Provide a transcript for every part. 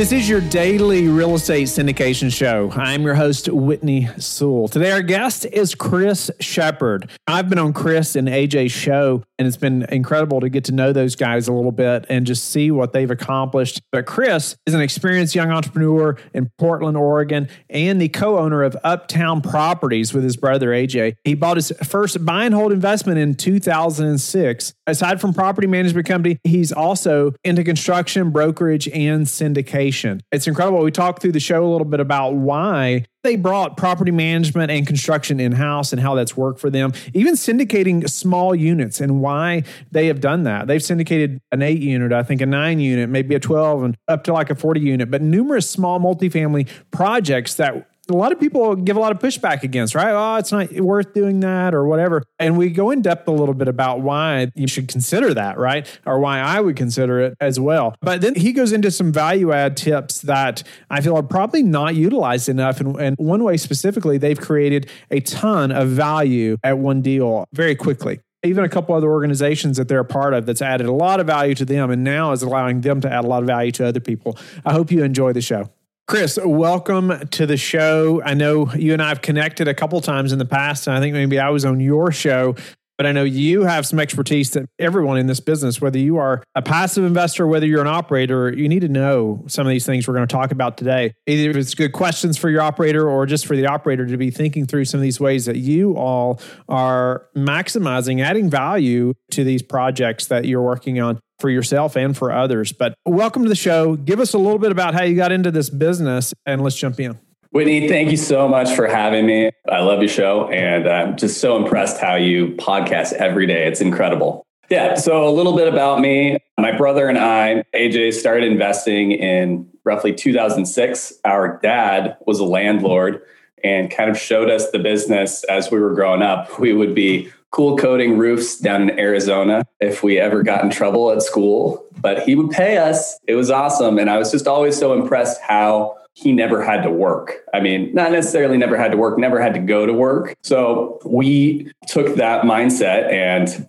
This is your daily real estate syndication show. I'm your host, Whitney Sewell. Today, our guest is Chris Shepard. I've been on Chris and AJ's show, and it's been incredible to get to know those guys a little bit and just see what they've accomplished. But Chris is an experienced young entrepreneur in Portland, Oregon, and the co owner of Uptown Properties with his brother, AJ. He bought his first buy and hold investment in 2006. Aside from property management company, he's also into construction, brokerage, and syndication. It's incredible. We talked through the show a little bit about why they brought property management and construction in house and how that's worked for them, even syndicating small units and why they have done that. They've syndicated an eight unit, I think a nine unit, maybe a 12, and up to like a 40 unit, but numerous small multifamily projects that a lot of people give a lot of pushback against, right? Oh, it's not worth doing that or whatever. And we go in depth a little bit about why you should consider that, right? Or why I would consider it as well. But then he goes into some value add tips that I feel are probably not utilized enough. And, and one way specifically, they've created a ton of value at one deal very quickly even a couple other organizations that they're a part of that's added a lot of value to them and now is allowing them to add a lot of value to other people. I hope you enjoy the show. Chris, welcome to the show. I know you and I have connected a couple times in the past, and I think maybe I was on your show, but I know you have some expertise that everyone in this business, whether you are a passive investor, whether you're an operator, you need to know some of these things we're going to talk about today. Either it's good questions for your operator or just for the operator to be thinking through some of these ways that you all are maximizing, adding value to these projects that you're working on for yourself and for others. But welcome to the show. Give us a little bit about how you got into this business and let's jump in. Whitney, thank you so much for having me. I love your show and I'm just so impressed how you podcast every day. It's incredible. Yeah, so a little bit about me. My brother and I, AJ, started investing in roughly 2006. Our dad was a landlord and kind of showed us the business as we were growing up. We would be cool coating roofs down in Arizona if we ever got in trouble at school. But he would pay us. It was awesome. And I was just always so impressed how he never had to work. I mean, not necessarily never had to work, never had to go to work. So we took that mindset and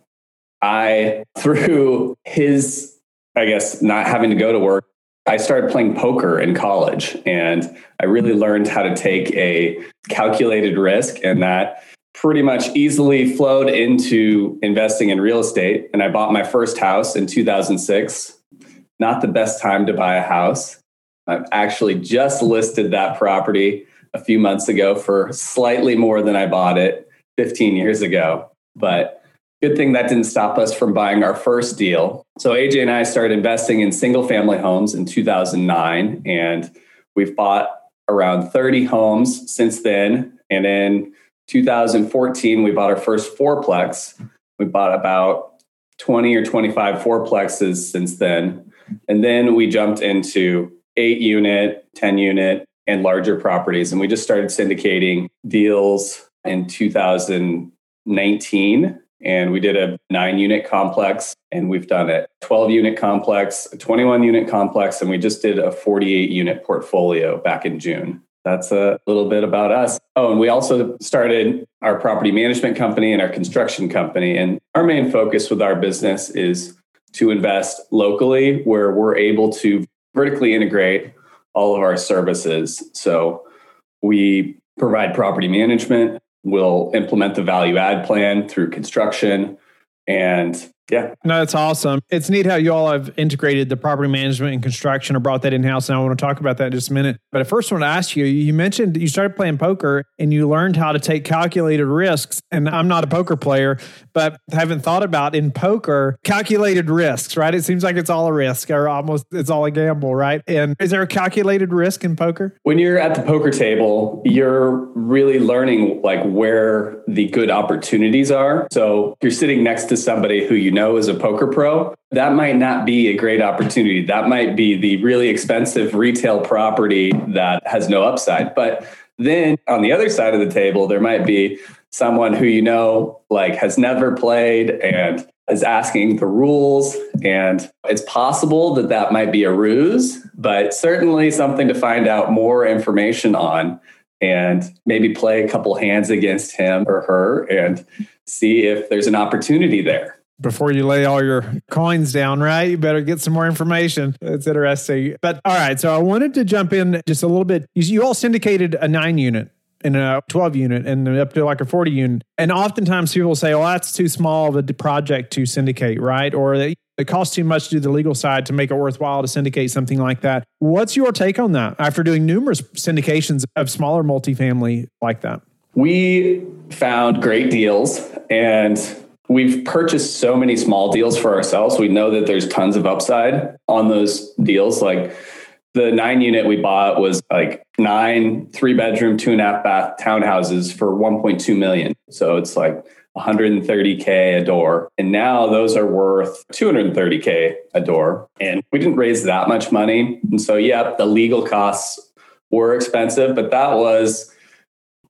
I, through his, I guess, not having to go to work, I started playing poker in college and I really learned how to take a calculated risk and that pretty much easily flowed into investing in real estate. And I bought my first house in 2006. Not the best time to buy a house. I've actually just listed that property a few months ago for slightly more than I bought it 15 years ago. But good thing that didn't stop us from buying our first deal. So AJ and I started investing in single family homes in 2009 and we've bought around 30 homes since then. And in 2014, we bought our first fourplex. We bought about 20 or 25 fourplexes since then. And then we jumped into eight unit, 10 unit, and larger properties. And we just started syndicating deals in 2019. And we did a nine unit complex, and we've done a 12 unit complex, a 21 unit complex, and we just did a 48 unit portfolio back in June that's a little bit about us. Oh, and we also started our property management company and our construction company. And our main focus with our business is to invest locally where we're able to vertically integrate all of our services. So we provide property management, we'll implement the value add plan through construction, and yeah. No, that's awesome. It's neat how you all have integrated the property management and construction or brought that in house. And I want to talk about that in just a minute. But I first want to ask you you mentioned you started playing poker and you learned how to take calculated risks. And I'm not a poker player, but haven't thought about in poker calculated risks, right? It seems like it's all a risk or almost it's all a gamble, right? And is there a calculated risk in poker? When you're at the poker table, you're really learning like where the good opportunities are. So you're sitting next to somebody who you know is a poker pro, that might not be a great opportunity. That might be the really expensive retail property that has no upside. But then on the other side of the table, there might be someone who you know like has never played and is asking the rules and it's possible that that might be a ruse but certainly something to find out more information on and maybe play a couple hands against him or her and see if there's an opportunity there before you lay all your coins down, right? You better get some more information. It's interesting. But all right, so I wanted to jump in just a little bit. You all syndicated a nine unit and a 12 unit and up to like a 40 unit. And oftentimes people say, well, that's too small of a project to syndicate, right? Or it costs too much to do the legal side to make it worthwhile to syndicate something like that. What's your take on that after doing numerous syndications of smaller multifamily like that? We found great deals and we've purchased so many small deals for ourselves. We know that there's tons of upside on those deals. Like the nine unit we bought was like nine three bedroom, two and a half bath townhouses for 1.2 million. So it's like 130K a door. And now those are worth 230K a door. And we didn't raise that much money. And so, yeah, the legal costs were expensive, but that was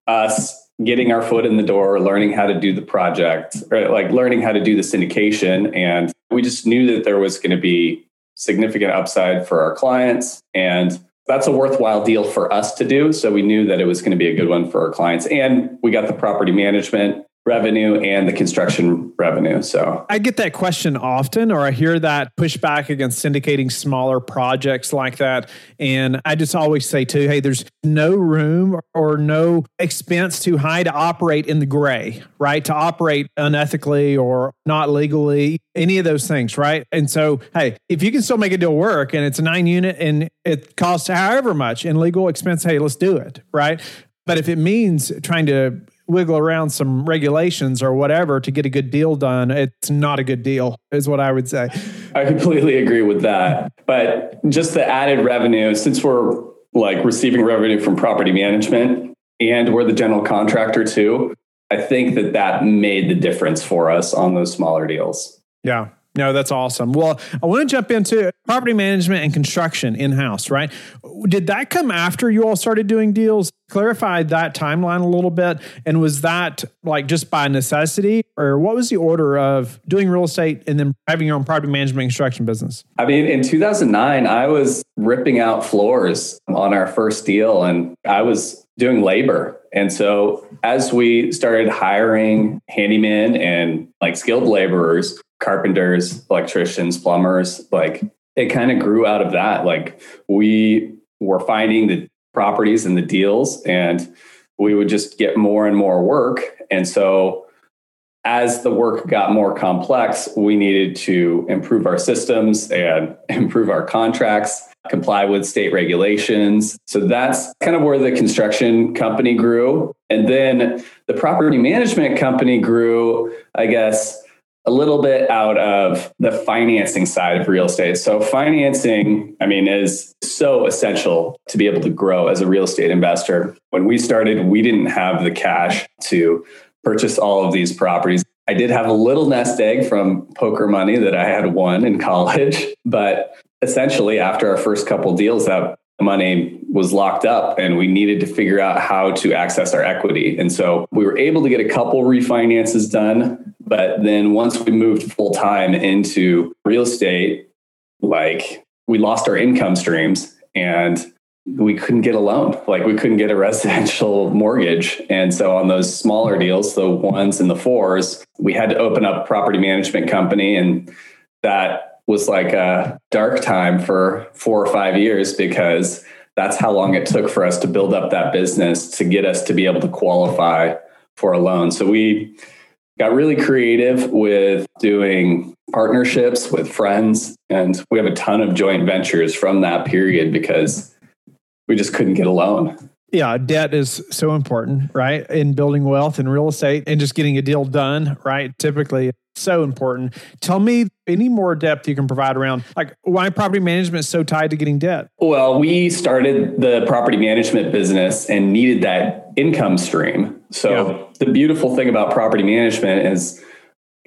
us getting our foot in the door, learning how to do the project, or like learning how to do the syndication. And we just knew that there was going to be significant upside for our clients. And that's a worthwhile deal for us to do. So we knew that it was going to be a good one for our clients. And we got the property management revenue and the construction revenue. So I get that question often, or I hear that pushback against syndicating smaller projects like that. And I just always say, too, hey, there's no room or no expense too high to operate in the gray, right? To operate unethically or not legally, any of those things, right? And so, hey, if you can still make a deal work and it's a nine unit and it costs however much in legal expense, hey, let's do it, right? But if it means trying to wiggle around some regulations or whatever to get a good deal done, it's not a good deal, is what I would say. I completely agree with that. But just the added revenue, since we're like receiving revenue from property management and we're the general contractor too, I think that that made the difference for us on those smaller deals. Yeah. No, that's awesome. Well, I want to jump into property management and construction in house, right? Did that come after you all started doing deals? Clarify that timeline a little bit. And was that like just by necessity, or what was the order of doing real estate and then having your own property management and construction business? I mean, in 2009, I was ripping out floors on our first deal and I was doing labor. And so as we started hiring handymen and like skilled laborers, carpenters, electricians, plumbers, like it kind of grew out of that. Like we were finding the properties and the deals and we would just get more and more work. And so as the work got more complex, we needed to improve our systems and improve our contracts, comply with state regulations. So that's kind of where the construction company grew. And then the property management company grew, I guess, a little bit out of the financing side of real estate. So financing, I mean, is so essential to be able to grow as a real estate investor. When we started, we didn't have the cash to purchase all of these properties. I did have a little nest egg from poker money that I had won in college, but essentially after our first couple deals that money was locked up and we needed to figure out how to access our equity. And so we were able to get a couple refinances done. But then once we moved full time into real estate, like we lost our income streams and we couldn't get a loan. Like we couldn't get a residential mortgage. And so on those smaller deals, the ones and the fours, we had to open up property management company and that was like a dark time for four or five years because that's how long it took for us to build up that business to get us to be able to qualify for a loan. So we got really creative with doing partnerships with friends and we have a ton of joint ventures from that period because we just couldn't get a loan. Yeah, debt is so important, right? In building wealth in real estate and just getting a deal done, right? Typically, so important. Tell me any more depth you can provide around like why property management is so tied to getting debt. Well, we started the property management business and needed that income stream. So yeah. the beautiful thing about property management is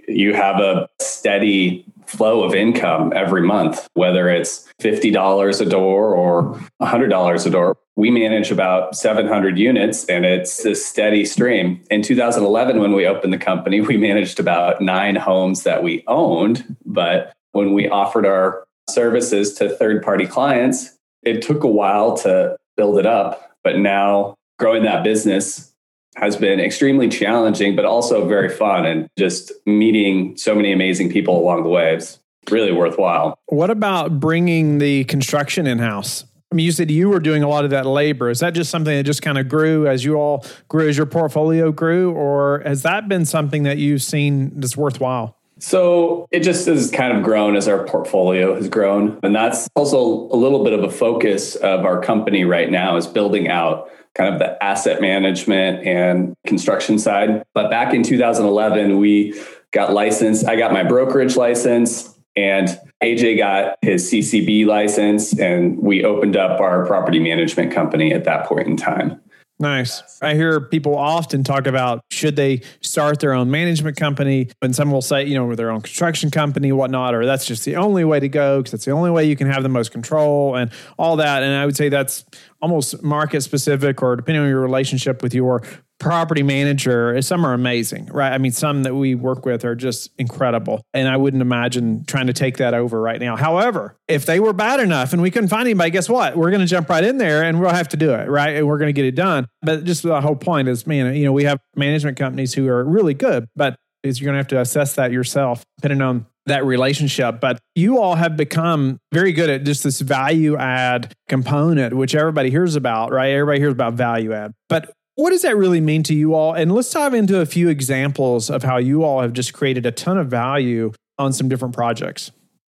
you have a steady flow of income every month, whether it's $50 a door or $100 a door. We manage about 700 units and it's a steady stream. In 2011, when we opened the company, we managed about nine homes that we owned. But when we offered our services to third party clients, it took a while to build it up. But now growing that business has been extremely challenging, but also very fun and just meeting so many amazing people along the way. It's really worthwhile. What about bringing the construction in house? I mean, you said you were doing a lot of that labor. Is that just something that just kind of grew as you all grew, as your portfolio grew, or has that been something that you've seen that's worthwhile? So it just has kind of grown as our portfolio has grown. And that's also a little bit of a focus of our company right now is building out kind of the asset management and construction side. But back in 2011, we got licensed. I got my brokerage license and AJ got his CCB license, and we opened up our property management company at that point in time. Nice. I hear people often talk about should they start their own management company, and some will say, you know, with their own construction company, whatnot, or that's just the only way to go because that's the only way you can have the most control and all that. And I would say that's almost market specific or depending on your relationship with your property manager some are amazing right i mean some that we work with are just incredible and i wouldn't imagine trying to take that over right now however if they were bad enough and we couldn't find anybody guess what we're going to jump right in there and we'll have to do it right and we're going to get it done but just the whole point is man you know we have management companies who are really good but is you're going to have to assess that yourself depending on that relationship. But you all have become very good at just this value add component, which everybody hears about, right? Everybody hears about value add. But what does that really mean to you all? And let's dive into a few examples of how you all have just created a ton of value on some different projects.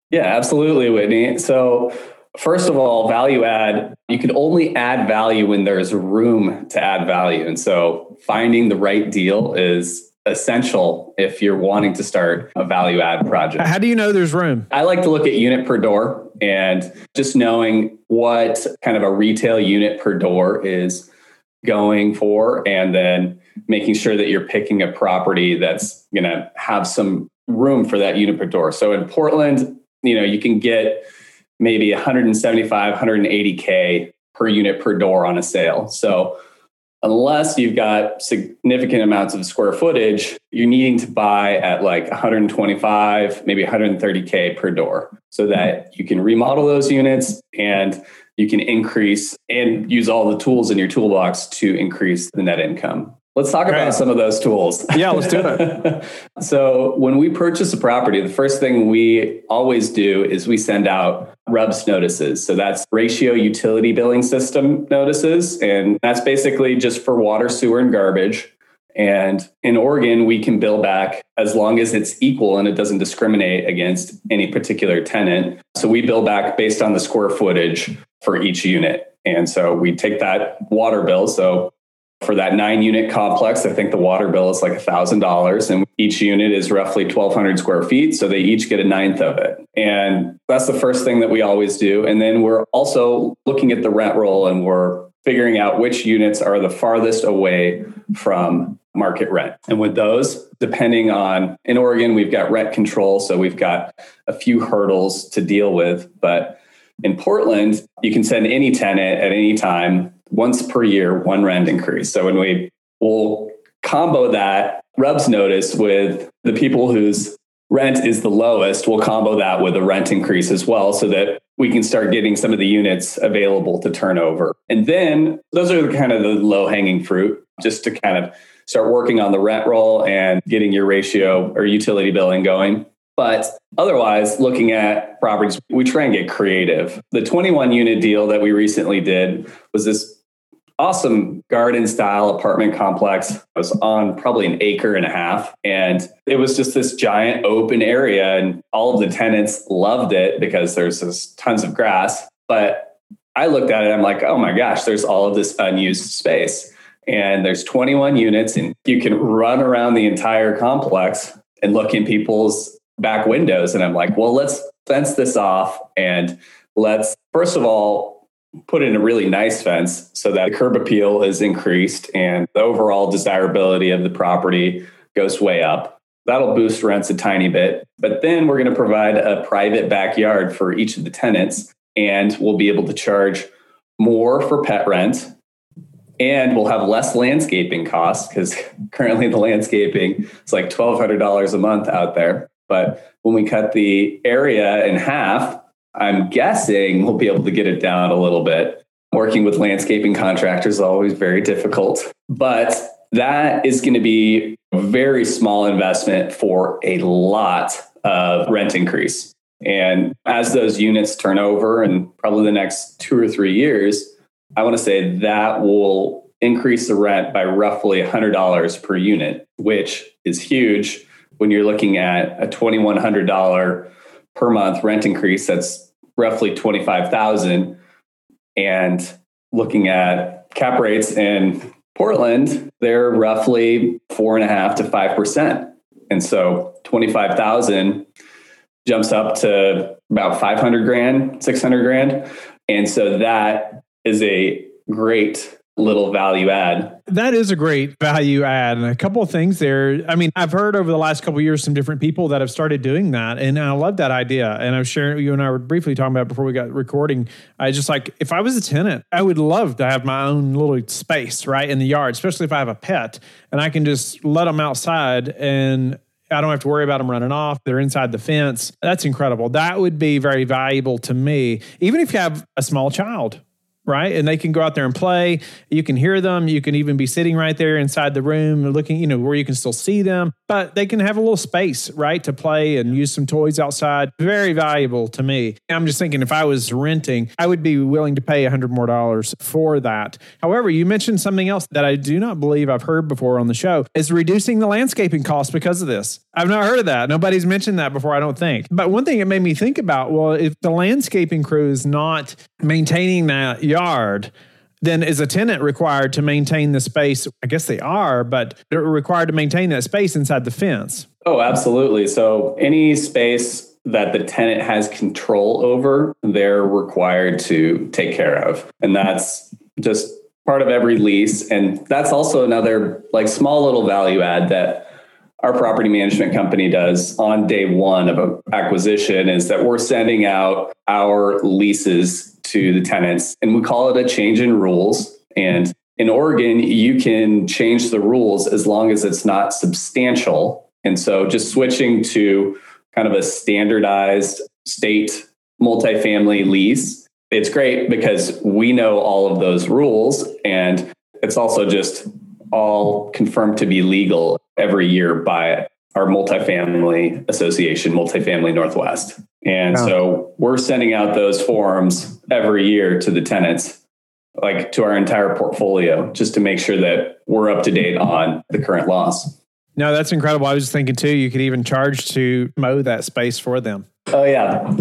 Yeah, absolutely, Whitney. So, first of all, value add, you can only add value when there's room to add value. And so, finding the right deal is essential if you're wanting to start a value add project. How do you know there's room? I like to look at unit per door and just knowing what kind of a retail unit per door is going for and then making sure that you're picking a property that's going to have some room for that unit per door. So in Portland, you know, you can get maybe 175, 180K per unit per door on a sale. So unless you've got significant amounts of square footage, you're needing to buy at like 125, maybe 130K per door so that you can remodel those units and you can increase and use all the tools in your toolbox to increase the net income. Let's talk about some of those tools. Yeah, let's do it. so, when we purchase a property, the first thing we always do is we send out RUBS notices. So, that's ratio utility billing system notices. And that's basically just for water, sewer, and garbage. And in Oregon, we can bill back as long as it's equal and it doesn't discriminate against any particular tenant. So we bill back based on the square footage for each unit. And so we take that water bill. So for that nine unit complex, I think the water bill is like $1,000 and each unit is roughly 1,200 square feet. So they each get a ninth of it. And that's the first thing that we always do. And then we're also looking at the rent roll and we're figuring out which units are the farthest away from market rent. And with those, depending on in Oregon, we've got rent control. So we've got a few hurdles to deal with. But in Portland, you can send any tenant at any time once per year, one rent increase. So when we will combo that RUBS notice with the people whose rent is the lowest, we'll combo that with a rent increase as well so that we can start getting some of the units available to turn over. And then those are the kind of the low hanging fruit just to kind of start working on the rent roll and getting your ratio or utility billing going. But otherwise, looking at properties, we try and get creative. The 21 unit deal that we recently did was this awesome garden style apartment complex. It was on probably an acre and a half. And it was just this giant open area. And all of the tenants loved it because there's this tons of grass. But I looked at it, I'm like, oh my gosh, there's all of this unused space. And there's 21 units, and you can run around the entire complex and look in people's back windows. And I'm like, well, let's fence this off and let's, first of all, put in a really nice fence so that the curb appeal is increased and the overall desirability of the property goes way up. That'll boost rents a tiny bit. But then we're going to provide a private backyard for each of the tenants, and we'll be able to charge more for pet rent and we'll have less landscaping costs because currently the landscaping is like $1,200 a month out there. But when we cut the area in half, I'm guessing we'll be able to get it down a little bit. Working with landscaping contractors is always very difficult, but that is going to be a very small investment for a lot of rent increase. And as those units turn over in probably the next two or three years, I want to say that will increase the rent by roughly $100 per unit, which is huge when you're looking at a $2,100 per month rent increase. That's roughly 25,000. And looking at cap rates in Portland, they're roughly four and a half to 5%. And so 25,000 jumps up to about 500 grand, 600 grand. And so that is a great little value add. That is a great value add. And a couple of things there. I mean, I've heard over the last couple years some different people that have started doing that. And I love that idea. And I was sharing, you and I were briefly talking about before we got recording. I just like, if I was a tenant, I would love to have my own little space, right, in the yard, especially if I have a pet and I can just let them outside and I don't have to worry about them running off. They're inside the fence. That's incredible. That would be very valuable to me, even if you have a small child right? And they can go out there and play. You can hear them. You can even be sitting right there inside the room looking, you know, where you can still see them, but they can have a little space, right, to play and use some toys outside. Very valuable to me. I'm just thinking if I was renting, I would be willing to pay a hundred more dollars for that. However, you mentioned something else that I do not believe I've heard before on the show is reducing the landscaping costs because of this. I've not heard of that. Nobody's mentioned that before, I don't think. But one thing it made me think about, well, if the landscaping crew is not maintaining that yard, then is a tenant required to maintain the space? I guess they are, but they're required to maintain that space inside the fence. Oh, absolutely. So any space that the tenant has control over, they're required to take care of. And that's just part of every lease. And that's also another like small little value add that our property management company does on day one of an acquisition is that we're sending out our leases to the tenants and we call it a change in rules. And in Oregon, you can change the rules as long as it's not substantial. And so just switching to kind of a standardized state multifamily lease, it's great because we know all of those rules and it's also just all confirmed to be legal every year by our multifamily association, Multifamily Northwest. And wow. so we're sending out those forms every year to the tenants, like to our entire portfolio, just to make sure that we're up to date on the current laws. No, that's incredible. I was just thinking too, you could even charge to mow that space for them. Oh yeah.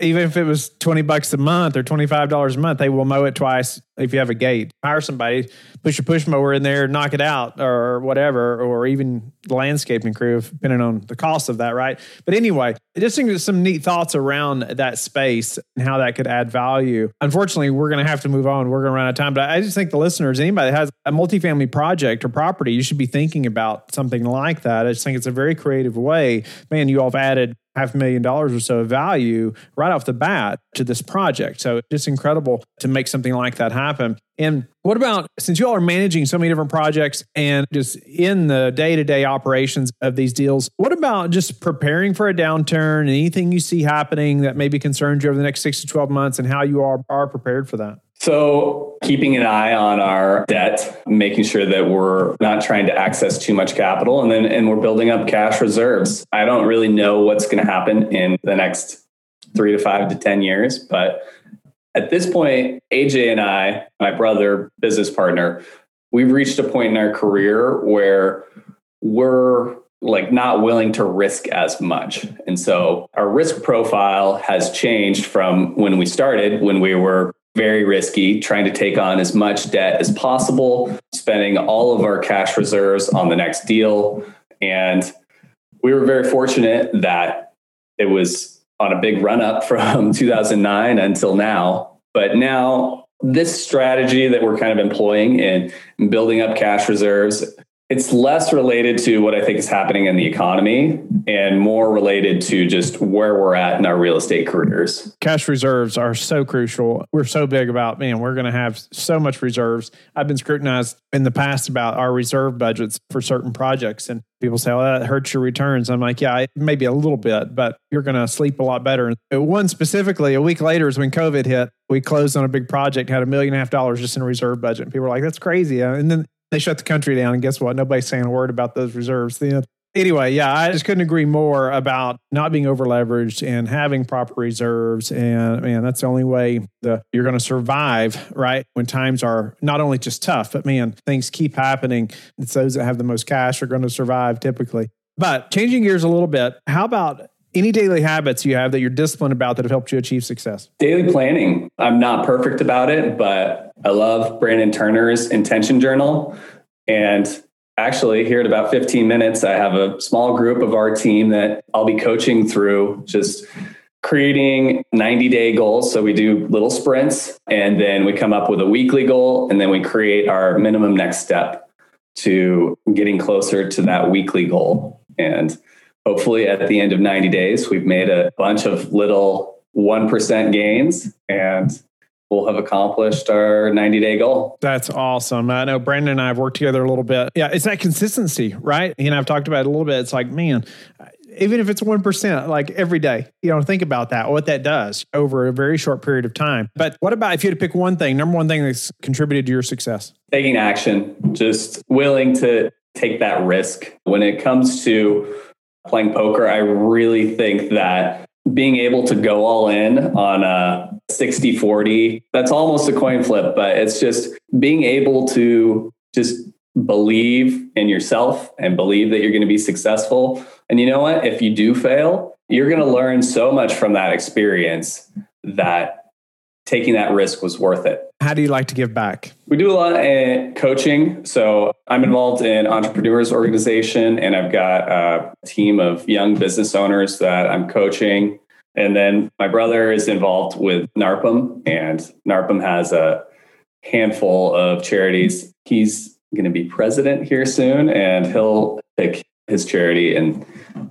Even if it was 20 bucks a month or $25 a month, they will mow it twice if you have a gate. Hire somebody, push a push mower in there, knock it out or whatever, or even the landscaping crew, depending on the cost of that, right? But anyway, just some neat thoughts around that space and how that could add value. Unfortunately, we're going to have to move on. We're going to run out of time. But I just think the listeners, anybody that has a multifamily project or property, you should be thinking about something like that. I just think it's a very creative way. Man, you all have added half a million dollars or so of value right off the bat to this project. So it's incredible to make something like that happen. And what about since you all are managing so many different projects and just in the day to day operations of these deals, what about just preparing for a downturn anything you see happening that maybe concerns you over the next six to 12 months and how you are, are prepared for that? So, keeping an eye on our debt, making sure that we're not trying to access too much capital, and then and we're building up cash reserves. I don't really know what's going to happen in the next three to five to 10 years, but at this point, AJ and I, my brother, business partner, we've reached a point in our career where we're like not willing to risk as much. And so our risk profile has changed from when we started, when we were very risky, trying to take on as much debt as possible, spending all of our cash reserves on the next deal. And we were very fortunate that it was on a big run up from 2009 until now. But now, this strategy that we're kind of employing in building up cash reserves it's less related to what I think is happening in the economy and more related to just where we're at in our real estate careers. Cash reserves are so crucial. We're so big about, man, we're going to have so much reserves. I've been scrutinized in the past about our reserve budgets for certain projects. And people say, well, that hurts your returns. I'm like, yeah, maybe a little bit, but you're going to sleep a lot better. One specifically, a week later is when COVID hit. We closed on a big project, had a million and a half dollars just in a reserve budget. And people were like, that's crazy. And then they shut the country down. And guess what? Nobody's saying a word about those reserves then. Anyway, yeah, I just couldn't agree more about not being over leveraged and having proper reserves. And man, that's the only way that you're going to survive, right? When times are not only just tough, but man, things keep happening. It's those that have the most cash are going to survive typically. But changing gears a little bit, how about any daily habits you have that you're disciplined about that have helped you achieve success? Daily planning. I'm not perfect about it, but I love Brandon Turner's intention journal. And actually, here in about 15 minutes, I have a small group of our team that I'll be coaching through just creating 90 day goals. So we do little sprints and then we come up with a weekly goal and then we create our minimum next step to getting closer to that weekly goal. And hopefully at the end of 90 days, we've made a bunch of little 1% gains and we'll have accomplished our 90 day goal. That's awesome. I know Brandon and I have worked together a little bit. Yeah, it's that consistency, right? You know, I've talked about it a little bit. It's like, man, even if it's 1%, like every day, you know, think about that, what that does over a very short period of time. But what about if you had to pick one thing, number one thing that's contributed to your success? Taking action, just willing to take that risk. When it comes to playing poker, I really think that being able to go all in on a 60 40, that's almost a coin flip, but it's just being able to just believe in yourself and believe that you're going to be successful. And you know what? If you do fail, you're going to learn so much from that experience that taking that risk was worth it. How do you like to give back? We do a lot of coaching. So I'm involved in entrepreneurs organization and I've got a team of young business owners that I'm coaching. And then my brother is involved with NARPM and NARPM has a handful of charities. He's going to be president here soon and he'll pick his charity and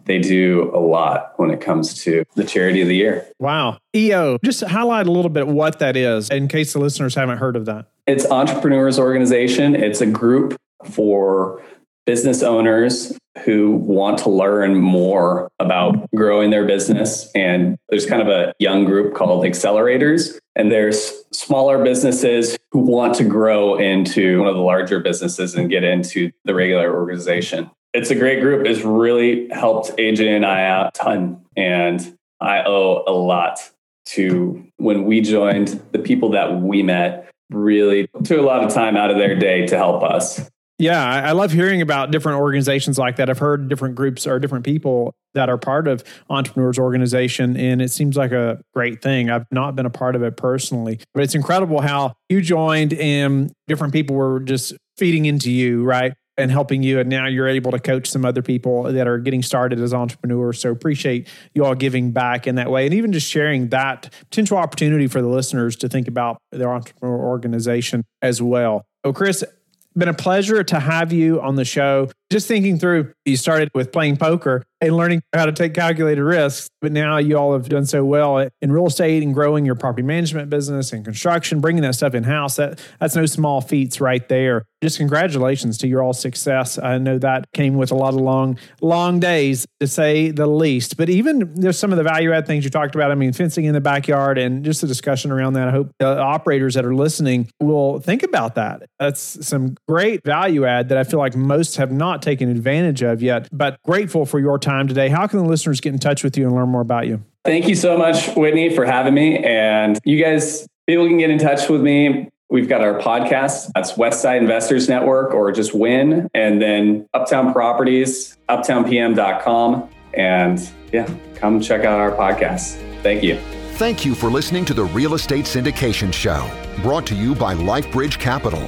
they do a lot when it comes to the charity of the year. Wow. EO, just highlight a little bit what that is in case the listeners haven't heard of that. It's Entrepreneurs Organization. It's a group for business owners who want to learn more about growing their business. And there's kind of a young group called Accelerators. And there's smaller businesses who want to grow into one of the larger businesses and get into the regular organization it's a great group. It's really helped AJ and I out a ton. And I owe a lot to when we joined the people that we met really took a lot of time out of their day to help us. Yeah, I love hearing about different organizations like that. I've heard different groups or different people that are part of entrepreneurs organization and it seems like a great thing. I've not been a part of it personally, but it's incredible how you joined and different people were just feeding into you, right? And helping you. And now you're able to coach some other people that are getting started as entrepreneurs. So appreciate you all giving back in that way and even just sharing that potential opportunity for the listeners to think about their entrepreneur organization as well. So, Chris, been a pleasure to have you on the show. Just thinking through, you started with playing poker and learning how to take calculated risks. But now you all have done so well in real estate and growing your property management business and construction, bringing that stuff in house. That that's no small feats right there. Just congratulations to your all success. I know that came with a lot of long, long days to say the least. But even there's some of the value add things you talked about. I mean, fencing in the backyard and just the discussion around that. I hope the operators that are listening will think about that. That's some great value add that I feel like most have not taken advantage of yet. But grateful for your time today. How can the listeners get in touch with you and learn more about you? Thank you so much, Whitney, for having me. And you guys, people can get in touch with me. We've got our podcast. That's Westside Investors Network or just WIN. And then Uptown Properties, uptownpm.com. And yeah, come check out our podcast. Thank you. Thank you for listening to the Real Estate Syndication Show, brought to you by LifeBridge Capital.